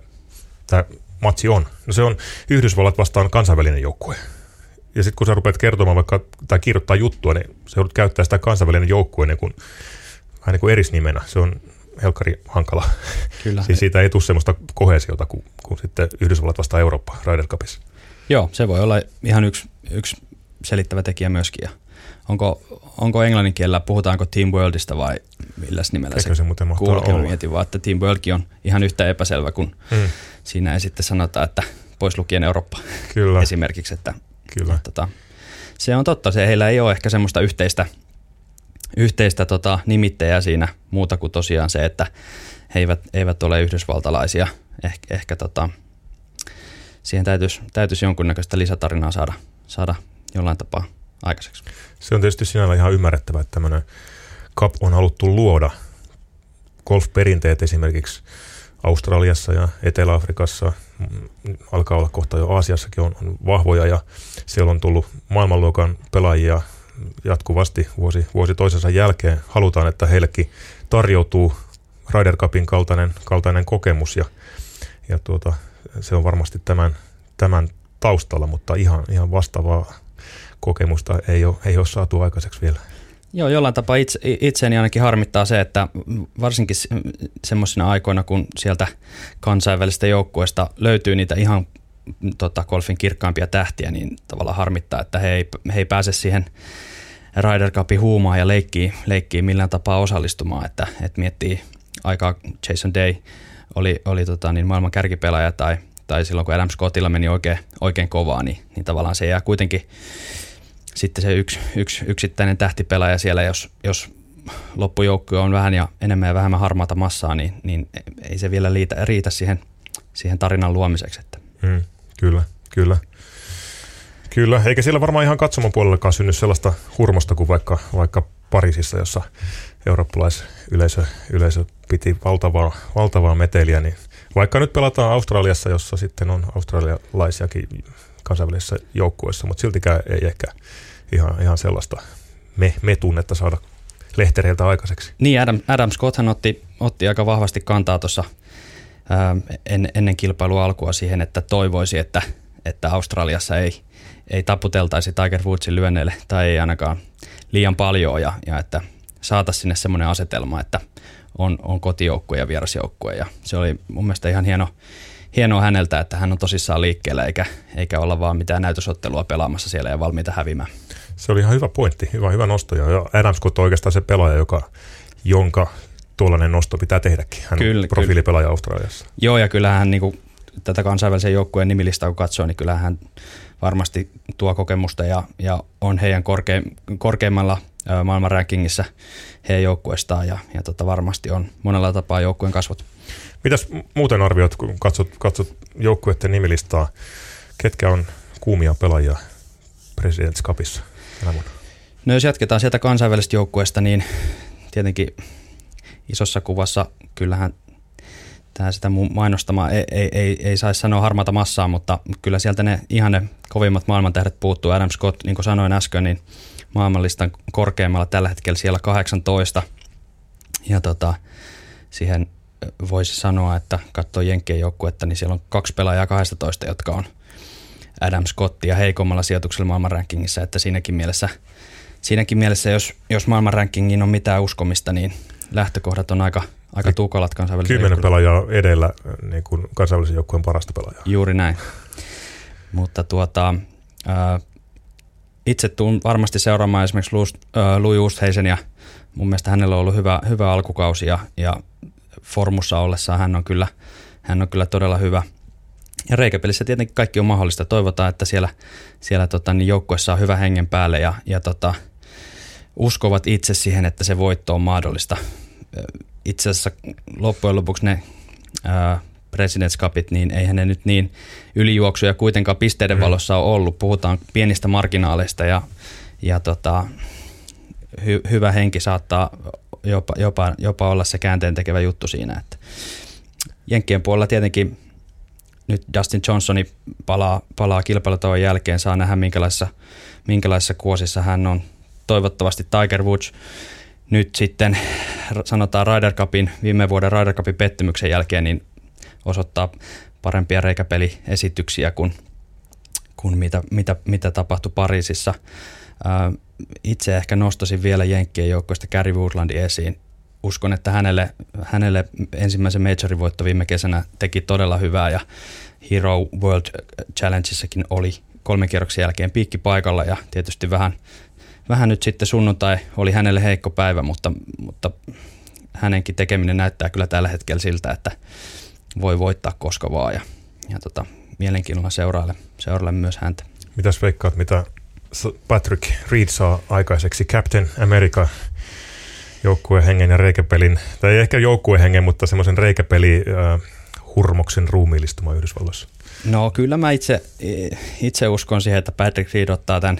tämä matsi on. No se on Yhdysvallat vastaan kansainvälinen joukkue. Ja sitten kun sä rupeat kertomaan vaikka tai kirjoittaa juttua, niin se joudut käyttää sitä kansainvälinen joukkue niin kuin, vähän niin kuin erisnimenä. Se on helkkari hankala. Kyllä. siis siitä ei tule sellaista kohesiota kuin, kuin sitten Yhdysvallat vastaan Eurooppa Ryder Cupissa. Joo, se voi olla ihan yksi, yksi selittävä tekijä myöskin. Ja onko, onko englannin kielellä, puhutaanko Team Worldista vai millä nimellä Eikö se, se kuuluukin? Mietin vaan, että Team Worldkin on ihan yhtä epäselvä, kun hmm. siinä ei sitten sanota, että pois lukien Eurooppa Kyllä. esimerkiksi. Että, Kyllä. Että, tota, se on totta, se heillä ei ole ehkä semmoista yhteistä, yhteistä tota, nimittäjää siinä muuta kuin tosiaan se, että he eivät, eivät ole yhdysvaltalaisia. Eh, ehkä tota, siihen täytyisi, täytyisi jonkunnäköistä lisätarinaa saada, saada jollain tapaa aikaiseksi. Se on tietysti sinällä ihan ymmärrettävä, että tämmöinen cup on haluttu luoda. Golf-perinteet esimerkiksi Australiassa ja Etelä-Afrikassa, mm, alkaa olla kohta jo Aasiassakin on, on vahvoja ja siellä on tullut maailmanluokan pelaajia jatkuvasti vuosi, vuosi toisensa jälkeen. Halutaan, että heillekin tarjoutuu Ryder Cupin kaltainen, kaltainen kokemus ja, ja tuota, se on varmasti tämän, tämän taustalla, mutta ihan, ihan vastaavaa kokemusta ei ole, ei ole saatu aikaiseksi vielä. Joo, jollain tapaa itse, itseäni ainakin harmittaa se, että varsinkin semmoisina aikoina, kun sieltä kansainvälistä joukkueesta löytyy niitä ihan tota, golfin kirkkaimpia tähtiä, niin tavallaan harmittaa, että he ei, he ei pääse siihen Ryder Cupin huumaan ja leikkii, leikkii millään tapaa osallistumaan, että, että miettii aikaa Jason Day oli, oli tota, niin maailman kärkipelaaja tai, tai silloin kun Adam Scottilla meni oikein, oikein kovaa, niin, niin tavallaan se jää kuitenkin sitten se yksi, yksi yksittäinen tähtipelaaja siellä, jos, jos loppujoukkue on vähän ja enemmän ja vähemmän harmaata massaa, niin, niin ei se vielä liitä, riitä siihen, siihen tarinan luomiseksi. Että. Mm, kyllä, kyllä. Kyllä, eikä siellä varmaan ihan katsomon puolellakaan synny sellaista hurmosta kuin vaikka, vaikka Pariisissa, jossa eurooppalaisyleisö yleisö piti valtavaa, valtavaa meteliä, niin vaikka nyt pelataan Australiassa, jossa sitten on australialaisiakin kansainvälisessä joukkueessa, mutta siltikään ei ehkä ihan, ihan sellaista me, me tunnetta saada lehtereiltä aikaiseksi. Niin, Adam, Adam Scotthan otti, otti aika vahvasti kantaa tuossa en, ennen kilpailua alkua siihen, että toivoisi, että, että Australiassa ei, ei taputeltaisi Tiger Woodsin lyönneille tai ei ainakaan liian paljon ja, ja että saataisiin sinne semmoinen asetelma, että on, on kotijoukkue ja vierasjoukkue ja se oli mun mielestä ihan hieno, hienoa häneltä, että hän on tosissaan liikkeellä eikä, eikä olla vaan mitään näytösottelua pelaamassa siellä ja valmiita hävimään. Se oli ihan hyvä pointti, hyvä, hyvä nosto. Ja Adam Scott on oikeastaan se pelaaja, joka, jonka tuollainen nosto pitää tehdäkin. Hän kyllä, on profiilipelaaja kyllä. Australiassa. Joo, ja kyllähän hän niin kuin, tätä kansainvälisen joukkueen nimilistaa kun katsoo, niin kyllähän hän varmasti tuo kokemusta ja, ja on heidän korke, korkeimmalla maailman rankingissa heidän joukkueestaan ja, ja tota varmasti on monella tapaa joukkueen kasvot. Mitäs muuten arvioit, kun katsot, katsot joukkueiden nimilistaa, ketkä on kuumia pelaajia Presidents Cupissa No jos jatketaan sieltä kansainvälisestä joukkueesta, niin tietenkin isossa kuvassa kyllähän tämä sitä mainostamaa ei, ei, ei, ei saisi sanoa harmaata massaa, mutta kyllä sieltä ne ihan ne kovimmat maailmantähdet puuttuu. Adam Scott, niin kuin sanoin äsken, niin maailmanlistan korkeammalla tällä hetkellä siellä 18. Ja tota, siihen voisi sanoa, että katsoo Jenkkien joukkuetta, niin siellä on kaksi pelaajaa 12, jotka on Adam Scottia heikommalla sijoituksella maailmanrankingissa, että siinäkin mielessä, siinäkin mielessä jos, jos maailmanrankingin on mitään uskomista, niin lähtökohdat on aika, aika tukalat kansainvälisen Kymmenen pelaajaa edellä niin kuin kansainvälisen joukkueen parasta pelaajaa. Juuri näin. Mutta tuota, ää, itse tuun varmasti seuraamaan esimerkiksi Louis Oosthuizen ja mun mielestä hänellä on ollut hyvä, hyvä alkukausi ja, ja formussa ollessaan hän on kyllä, hän on kyllä todella hyvä. Ja reikäpelissä tietenkin kaikki on mahdollista. Toivotaan, että siellä, siellä tota, niin joukkueessa on hyvä hengen päälle ja, ja tota, uskovat itse siihen, että se voitto on mahdollista. Itse asiassa loppujen lopuksi ne ää, President's Cupit, niin eihän ne nyt niin ylijuoksuja kuitenkaan pisteiden mm. valossa ole ollut. Puhutaan pienistä marginaaleista ja, ja tota, hy, hyvä henki saattaa jopa, jopa, jopa olla se käänteen tekevä juttu siinä. Että Jenkkien puolella tietenkin nyt Justin Johnsoni palaa, palaa kilpailutoon jälkeen, saa nähdä minkälaisessa, minkälaisessa kuosissa hän on. Toivottavasti Tiger Woods nyt sitten sanotaan Ryder Cupin, viime vuoden Ryder Cupin pettymyksen jälkeen, niin osoittaa parempia reikäpeliesityksiä kuin, kuin mitä, mitä, mitä tapahtui Pariisissa. itse ehkä nostasin vielä Jenkkien joukkoista Gary Woodlandin esiin. Uskon, että hänelle, hänelle ensimmäisen majorin voitto viime kesänä teki todella hyvää ja Hero World Challengeissakin oli kolmen kierroksen jälkeen piikki paikalla ja tietysti vähän, vähän nyt sitten sunnuntai oli hänelle heikko päivä, mutta, mutta hänenkin tekeminen näyttää kyllä tällä hetkellä siltä, että voi voittaa koska vaan ja, ja tota, mielenkiinnolla seuraalle, seuraalle myös häntä. Mitäs veikkaat, mitä Patrick Reed saa aikaiseksi Captain America joukkuehengen ja reikäpelin, tai ei ehkä joukkuehengen, mutta semmoisen reikäpeli äh, hurmoksen ruumiillistuma Yhdysvalloissa? No kyllä mä itse, itse uskon siihen, että Patrick Reed ottaa tämän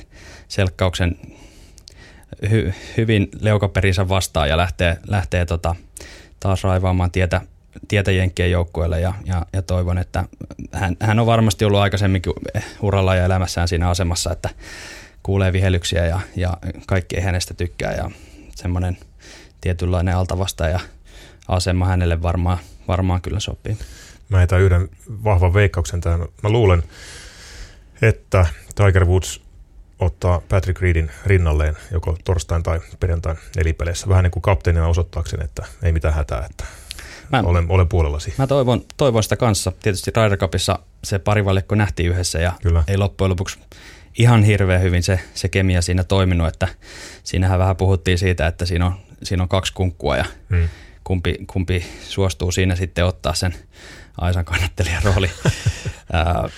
selkkauksen hy, hyvin leukaperinsä vastaan ja lähtee, lähtee tota, taas raivaamaan tietä, tietä Jenkkien joukkueelle ja, ja, ja, toivon, että hän, hän on varmasti ollut aikaisemminkin uralla ja elämässään siinä asemassa, että kuulee vihelyksiä ja, ja kaikki ei hänestä tykkää ja semmoinen tietynlainen altavasta ja asema hänelle varmaan, varmaan kyllä sopii. Mä heitän yhden vahvan veikkauksen tähän. Mä luulen, että Tiger Woods ottaa Patrick Reedin rinnalleen joko torstain tai perjantain nelipeleissä. Vähän niin kuin kapteenina osoittaakseni, että ei mitään hätää, että mä, olen, olen puolellasi. Mä toivon, toivon sitä kanssa. Tietysti Ryder Cupissa se parivallikko nähtiin yhdessä ja Kyllä. ei loppujen lopuksi ihan hirveän hyvin se, se kemia siinä toiminut, että siinähän vähän puhuttiin siitä, että siinä on, siinä on kaksi kunkkua ja hmm. kumpi, kumpi suostuu siinä sitten ottaa sen Aisan kannattelijan rooli. uh,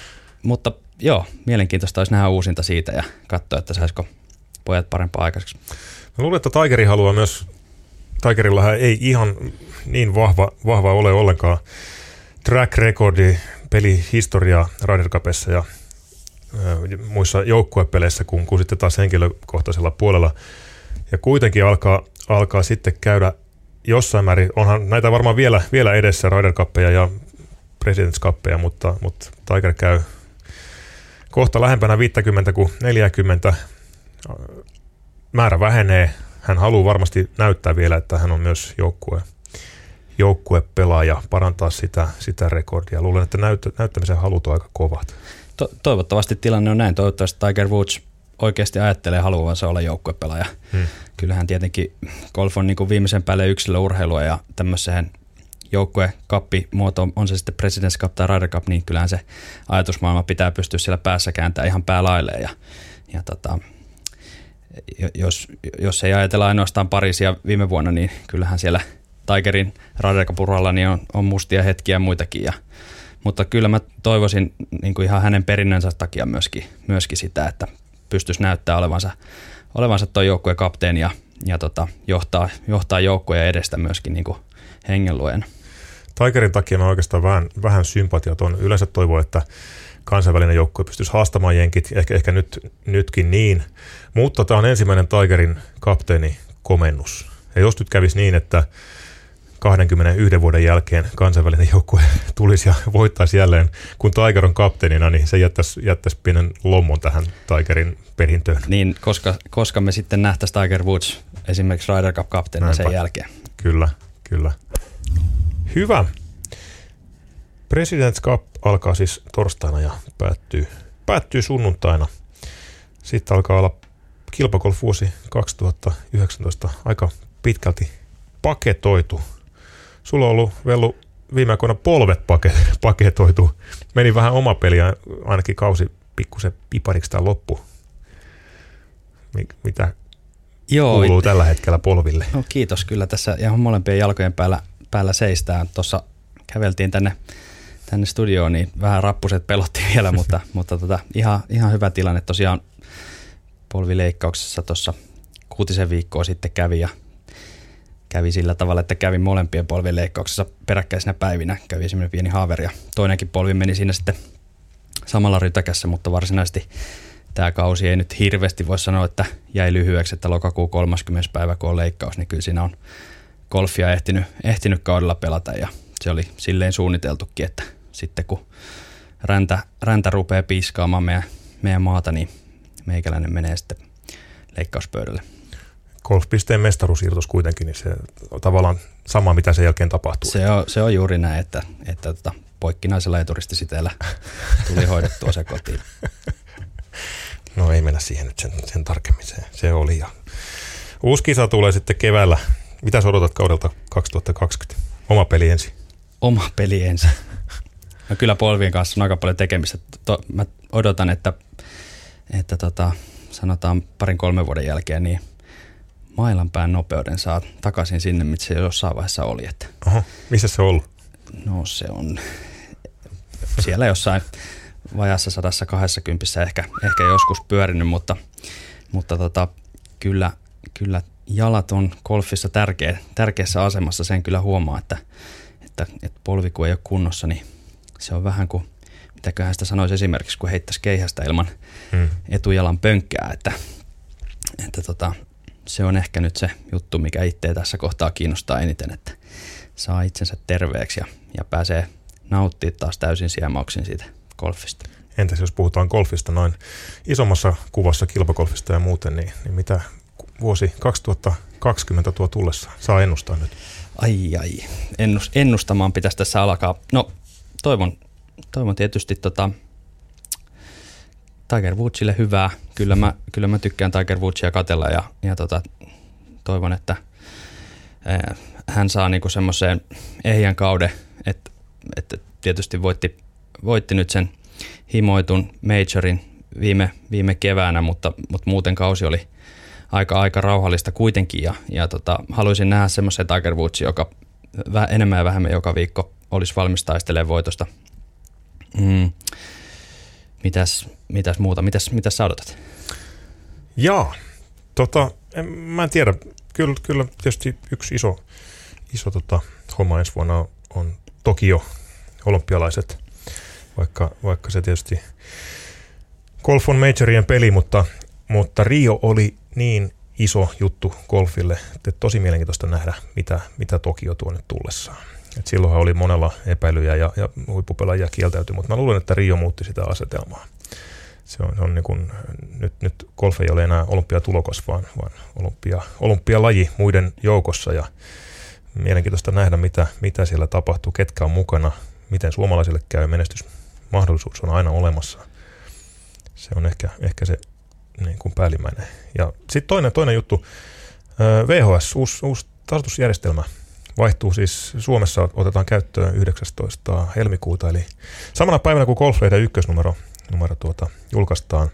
mutta joo, mielenkiintoista olisi nähdä uusinta siitä ja katsoa, että saisiko pojat parempaa aikaiseksi. Mä luulen, että Tigeri haluaa myös, Tigerillahan ei ihan niin vahva, vahva ole ollenkaan track recordi, pelihistoriaa Ryder Cupissa ja muissa joukkuepeleissä kuin, kuin sitten taas henkilökohtaisella puolella. Ja kuitenkin alkaa, alkaa sitten käydä jossain määrin, onhan näitä varmaan vielä, vielä edessä Ryder Cupia ja President's Cupia, mutta, mutta Tiger käy kohta lähempänä 50 kuin 40. Määrä vähenee. Hän haluaa varmasti näyttää vielä, että hän on myös joukkue, joukkuepelaaja, parantaa sitä, sitä rekordia. Luulen, että näyttä, näyttämisen halut on aika kovat. To- toivottavasti tilanne on näin. Toivottavasti Tiger Woods oikeasti ajattelee haluavansa olla joukkuepelaaja. Hmm. Kyllähän tietenkin golf on niin kuin viimeisen päälle yksilöurheilua ja tämmöiseen kappi muoto, on se sitten President's Cup tai Ryder Cup, niin kyllähän se ajatusmaailma pitää pystyä siellä päässä kääntämään ihan päälailleen. Ja, ja tota, jos, jos ei ajatella ainoastaan Pariisia viime vuonna, niin kyllähän siellä Tigerin Cup niin on, on mustia hetkiä muitakin. Ja, mutta kyllä mä toivoisin niin kuin ihan hänen perinnönsä takia myöskin, myöskin sitä, että pystyisi näyttää olevansa, olevansa tuo joukkueen kapteeni ja, ja tota, johtaa, johtaa joukkoja edestä myöskin niin kuin hengenluojana. Tigerin takia mä oikeastaan vähän, vähän sympatiat on. Yleensä toivoo, että kansainvälinen joukkue pystyisi haastamaan jenkit, ehkä, ehkä nyt, nytkin niin. Mutta tämä on ensimmäinen Tigerin kapteeni komennus. Ja jos nyt kävisi niin, että 21 vuoden jälkeen kansainvälinen joukkue tulisi ja voittaisi jälleen, kun Tiger on kapteenina, niin se jättäisi, jättäisi pienen lommon tähän Tigerin perintöön. Niin, koska, koska me sitten nähtäisiin Tiger Woods esimerkiksi Ryder Cup kapteenina sen jälkeen. Kyllä, kyllä. Hyvä. President's Cup alkaa siis torstaina ja päättyy, päättyy sunnuntaina. Sitten alkaa olla kilpagolf-vuosi 2019 aika pitkälti paketoitu. Sulla on ollut Vellu viime aikoina polvet paketoitu. Meni vähän oma peli ja ainakin kausi pikkusen pipariksi tämä loppu. Mitä Joo, kuuluu it... tällä hetkellä polville? No kiitos kyllä tässä ihan molempien jalkojen päällä päällä seistään. Tuossa käveltiin tänne, tänne studioon, niin vähän rappuset pelotti vielä, mutta, mutta tota, ihan, ihan hyvä tilanne. Tosiaan polvileikkauksessa tuossa kuutisen viikkoa sitten kävi ja kävi sillä tavalla, että kävin molempien polvien leikkauksessa peräkkäisinä päivinä. Kävi esimerkiksi pieni haaveri ja toinenkin polvi meni siinä sitten samalla rytäkässä, mutta varsinaisesti tämä kausi ei nyt hirveästi voi sanoa, että jäi lyhyeksi, että lokakuun 30. päivä kun on leikkaus, niin kyllä siinä on golfia ehtinyt, ehtinyt kaudella pelata ja se oli silleen suunniteltukin, että sitten kun räntä, räntä rupeaa piiskaamaan meidän, meidän maata, niin meikäläinen menee sitten leikkauspöydälle. Golfpisteen mestaruusiirtos kuitenkin, niin se on tavallaan sama, mitä sen jälkeen tapahtuu. Se on, se on juuri näin, että, että tota, poikkinaisella eturistisiteellä tuli hoidettua se kotiin. No ei mennä siihen nyt sen, sen tarkemmin, se, se oli. Ja uusi kisa tulee sitten keväällä. Mitä sä odotat kaudelta 2020? Oma peli ensin. Oma peli ensin. No kyllä polvien kanssa on aika paljon tekemistä. To, mä odotan, että, että tota, sanotaan parin kolmen vuoden jälkeen, niin mailanpään nopeuden saa takaisin sinne, mitä se jossain vaiheessa oli. Että, Oho, missä se on ollut? no se on siellä jossain vajassa 120 ehkä, ehkä joskus pyörinyt, mutta, mutta tota, kyllä, kyllä jalat on golfissa tärkeä, tärkeässä asemassa. Sen kyllä huomaa, että, että, että polvi kun ei ole kunnossa, niin se on vähän kuin, mitäköhän sitä sanoisi esimerkiksi, kun heittäisi keihästä ilman hmm. etujalan pönkkää, että, että tota, se on ehkä nyt se juttu, mikä itseä tässä kohtaa kiinnostaa eniten, että saa itsensä terveeksi ja, ja pääsee nauttimaan taas täysin siemauksin siitä golfista. Entäs jos puhutaan golfista noin isommassa kuvassa kilpakolfista ja muuten, niin, niin mitä vuosi 2020 tuo tullessa saa ennustaa nyt? Ai ai, Ennust, ennustamaan pitäisi tässä alkaa. No toivon, toivon tietysti tota, Tiger Woodsille hyvää. Kyllä mä, kyllä mä tykkään Tiger Woodsia katella ja, ja tota, toivon, että ää, hän saa niinku semmoiseen ehjän kauden, että, että tietysti voitti, voitti nyt sen himoitun majorin viime, viime keväänä, mutta, mutta muuten kausi oli aika, aika rauhallista kuitenkin ja, ja tota, haluaisin nähdä semmoisen Tiger Woods, joka enemmän ja vähemmän joka viikko olisi valmis taistelemaan voitosta. Mm. Mitäs, mitäs muuta? Mitäs, mitäs sä odotat? Jaa, tota, en, mä en tiedä. Kyllä, kyllä tietysti yksi iso, iso tota, homma ensi vuonna on, on Tokio, olympialaiset, vaikka, vaikka se tietysti golf on majorien peli, mutta, mutta Rio oli niin iso juttu golfille, että tosi mielenkiintoista nähdä, mitä, mitä Tokio tuo nyt tullessaan. Et silloinhan oli monella epäilyjä ja, ja huippupelaajia kieltäytyi, mutta mä luulen, että Rio muutti sitä asetelmaa. Se on, on niin kuin, nyt, nyt golf ei ole enää olympiatulokas, vaan, vaan olympia, olympialaji muiden joukossa ja mielenkiintoista nähdä, mitä, mitä siellä tapahtuu, ketkä on mukana, miten suomalaisille käy, menestysmahdollisuus on aina olemassa. Se on ehkä, ehkä se niin kuin päällimmäinen. Ja sitten toinen, toinen juttu, VHS, uusi, uusi tasoitusjärjestelmä vaihtuu siis Suomessa, otetaan käyttöön 19. helmikuuta, eli samana päivänä kuin Golflehden ykkösnumero numero tuota, julkaistaan.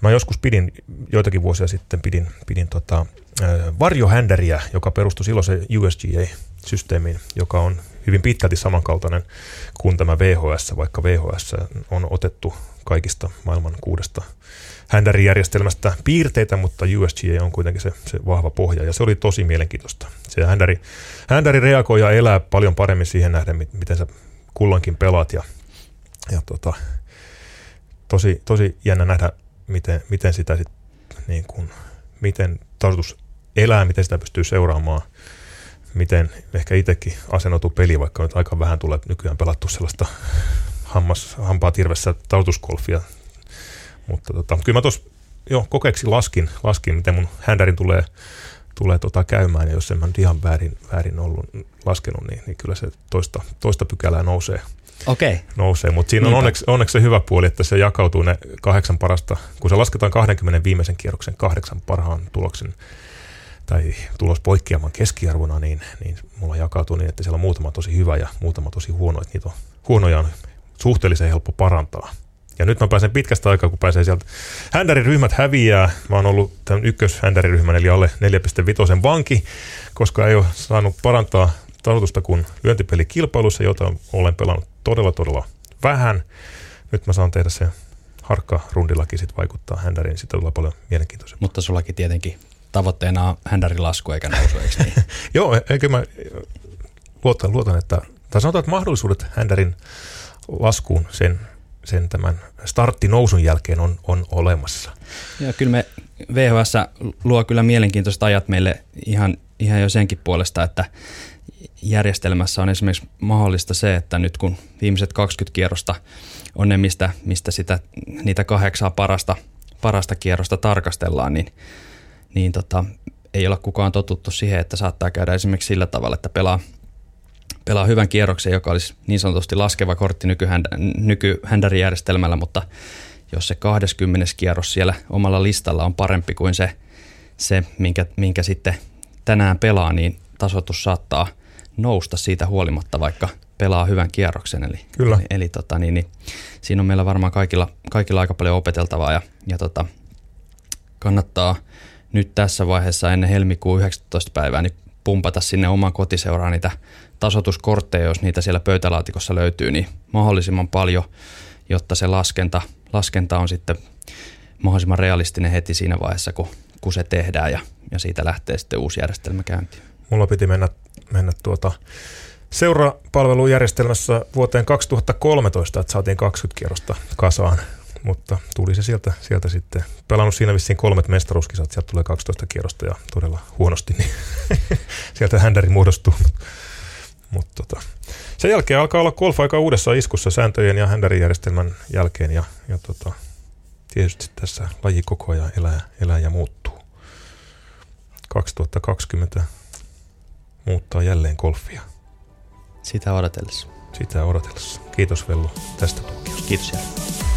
Mä joskus pidin, joitakin vuosia sitten pidin, pidin tota, varjohänderiä, joka perustui silloin USGA-systeemiin, joka on hyvin pitkälti samankaltainen kuin tämä VHS, vaikka VHS on otettu kaikista maailman kuudesta händärijärjestelmästä piirteitä, mutta USGA on kuitenkin se, se vahva pohja ja se oli tosi mielenkiintoista. Se händäri, händäri reagoi ja elää paljon paremmin siihen nähden, miten sä kulloinkin pelaat ja, ja tota, tosi, tosi jännä nähdä, miten, miten sitä sit, niin kun, miten tarkoitus elää, miten sitä pystyy seuraamaan, miten ehkä itsekin asennoituu peli, vaikka nyt aika vähän tulee nykyään pelattu sellaista hammas, hampaa tirvessä tautuskolfia mutta tota, kyllä mä tuossa jo kokeeksi laskin, laskin, miten mun händärin tulee, tulee tota käymään, ja jos en mä nyt ihan väärin, väärin ollut laskenut, niin, niin kyllä se toista, toista pykälää nousee. Okei. Okay. Nousee, mutta siinä on onneksi, onneksi se hyvä puoli, että se jakautuu ne kahdeksan parasta, kun se lasketaan 20 viimeisen kierroksen kahdeksan parhaan tuloksen tai tulos poikkeaman keskiarvona, niin, niin mulla jakautuu niin, että siellä on muutama tosi hyvä ja muutama tosi huono, että niitä on, huonoja on suhteellisen helppo parantaa. Ja nyt mä pääsen pitkästä aikaa, kun pääsee sieltä. Händäriryhmät häviää. Mä oon ollut tämän ykköshändäriryhmän, eli alle 4.5 vanki, koska ei ole saanut parantaa tasoitusta kuin lyöntipelikilpailussa, jota olen pelannut todella, todella vähän. Nyt mä saan tehdä sen harkka rundillakin sit vaikuttaa händäriin, sitä tulee paljon mielenkiintoisempaa. Mutta sullakin tietenkin tavoitteena on händärin lasku eikä nousu, eikö niin? Joo, eikö mä luotan, luotan että, tai sanotaan, että mahdollisuudet händärin laskuun sen, sen tämän starttinousun jälkeen on, on olemassa. Joo, kyllä me VHS luo kyllä mielenkiintoiset ajat meille ihan, ihan jo senkin puolesta, että järjestelmässä on esimerkiksi mahdollista se, että nyt kun viimeiset 20 kierrosta on ne, mistä, mistä sitä, niitä kahdeksaa parasta, parasta kierrosta tarkastellaan, niin, niin tota, ei ole kukaan totuttu siihen, että saattaa käydä esimerkiksi sillä tavalla, että pelaa, pelaa hyvän kierroksen, joka olisi niin sanotusti laskeva kortti nykyhändärijärjestelmällä, mutta jos se 20 kierros siellä omalla listalla on parempi kuin se, se minkä, minkä sitten tänään pelaa, niin tasoitus saattaa nousta siitä huolimatta, vaikka pelaa hyvän kierroksen. Eli, Kyllä. Eli, eli tota, niin, niin, siinä on meillä varmaan kaikilla, kaikilla aika paljon opeteltavaa ja, ja tota, kannattaa nyt tässä vaiheessa ennen helmikuun 19. päivää niin pumpata sinne oman kotiseuraan niitä tasotuskortteja, jos niitä siellä pöytälaatikossa löytyy, niin mahdollisimman paljon, jotta se laskenta, laskenta on sitten mahdollisimman realistinen heti siinä vaiheessa, kun, kun se tehdään ja, ja siitä lähtee sitten uusi järjestelmä käyntiin. Mulla piti mennä, mennä tuota seurapalvelujärjestelmässä vuoteen 2013, että saatiin 20 kierrosta kasaan, mutta tuli se sieltä, sieltä sitten. Pelannut siinä vissiin kolmet mestaruuskisat, sieltä tulee 12 kierrosta ja todella huonosti, niin sieltä händäri muodostuu. Mutta tota, sen jälkeen alkaa olla golf aika uudessa iskussa sääntöjen ja händärijärjestelmän jälkeen ja, ja tota, tietysti tässä laji koko ajan elää, elää ja muuttuu. 2020 muuttaa jälleen golfia. Sitä odotellessa. Sitä odotellessa. Kiitos Vellu tästä tukiosta. Kiitos. Jälleen.